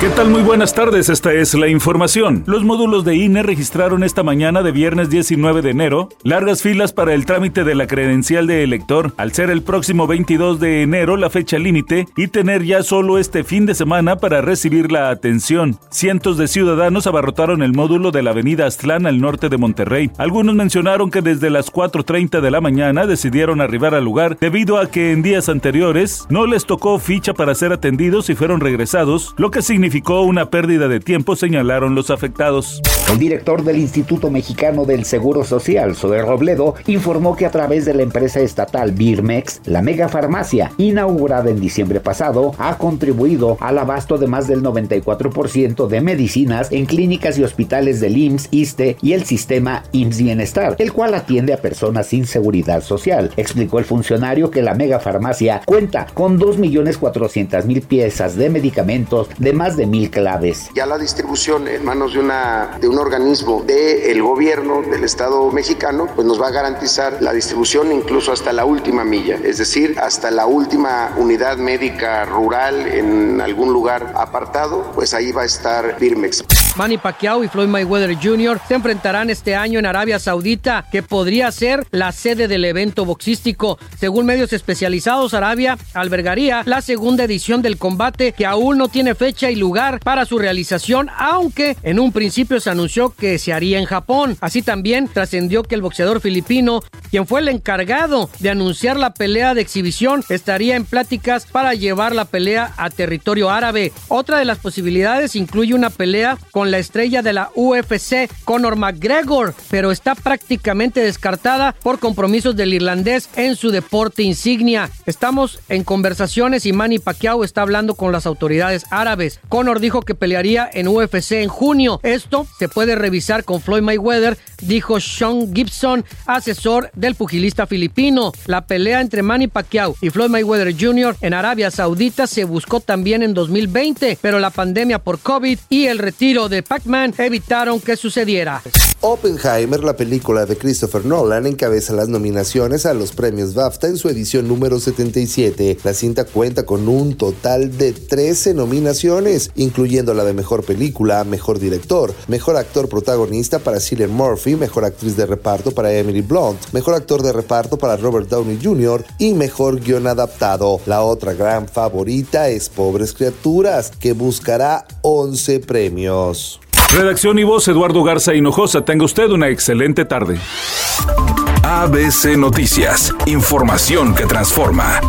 ¿Qué tal? Muy buenas tardes, esta es la información. Los módulos de INE registraron esta mañana de viernes 19 de enero largas filas para el trámite de la credencial de elector, al ser el próximo 22 de enero la fecha límite y tener ya solo este fin de semana para recibir la atención. Cientos de ciudadanos abarrotaron el módulo de la avenida Aztlán al norte de Monterrey. Algunos mencionaron que desde las 4.30 de la mañana decidieron arribar al lugar debido a que en días anteriores no les tocó ficha para ser atendidos y fueron regresados, lo que significa una pérdida de tiempo, señalaron los afectados. El director del Instituto Mexicano del Seguro Social, Zoe Robledo, informó que a través de la empresa estatal Birmex, la megafarmacia, inaugurada en diciembre pasado, ha contribuido al abasto de más del 94% de medicinas en clínicas y hospitales del IMSS, ISTE y el sistema IMSS Bienestar, el cual atiende a personas sin seguridad social. Explicó el funcionario que la megafarmacia cuenta con 2.400.000 piezas de medicamentos de más de de mil claves. Ya la distribución en manos de, una, de un organismo del gobierno del Estado mexicano, pues nos va a garantizar la distribución incluso hasta la última milla, es decir, hasta la última unidad médica rural en algún lugar apartado, pues ahí va a estar Birmex. Manny Pacquiao y Floyd Mayweather Jr. se enfrentarán este año en Arabia Saudita, que podría ser la sede del evento boxístico. Según medios especializados, Arabia albergaría la segunda edición del combate que aún no tiene fecha y lugar para su realización, aunque en un principio se anunció que se haría en Japón. Así también trascendió que el boxeador filipino, quien fue el encargado de anunciar la pelea de exhibición, estaría en pláticas para llevar la pelea a territorio árabe. Otra de las posibilidades incluye una pelea con con la estrella de la UFC, Conor McGregor, pero está prácticamente descartada por compromisos del irlandés en su deporte insignia. Estamos en conversaciones y Manny Pacquiao está hablando con las autoridades árabes. Conor dijo que pelearía en UFC en junio. Esto se puede revisar con Floyd Mayweather, dijo Sean Gibson, asesor del pugilista filipino. La pelea entre Manny Pacquiao y Floyd Mayweather Jr. en Arabia Saudita se buscó también en 2020, pero la pandemia por COVID y el retiro de Pac-Man evitaron que sucediera. Oppenheimer, la película de Christopher Nolan, encabeza las nominaciones a los premios BAFTA en su edición número 77. La cinta cuenta con un total de 13 nominaciones, incluyendo la de Mejor Película, Mejor Director, Mejor Actor Protagonista para Cillian Murphy, Mejor Actriz de Reparto para Emily Blunt, Mejor Actor de Reparto para Robert Downey Jr. y Mejor Guión Adaptado. La otra gran favorita es Pobres Criaturas, que buscará 11 premios. Redacción y voz Eduardo Garza Hinojosa. Tenga usted una excelente tarde. ABC Noticias. Información que transforma.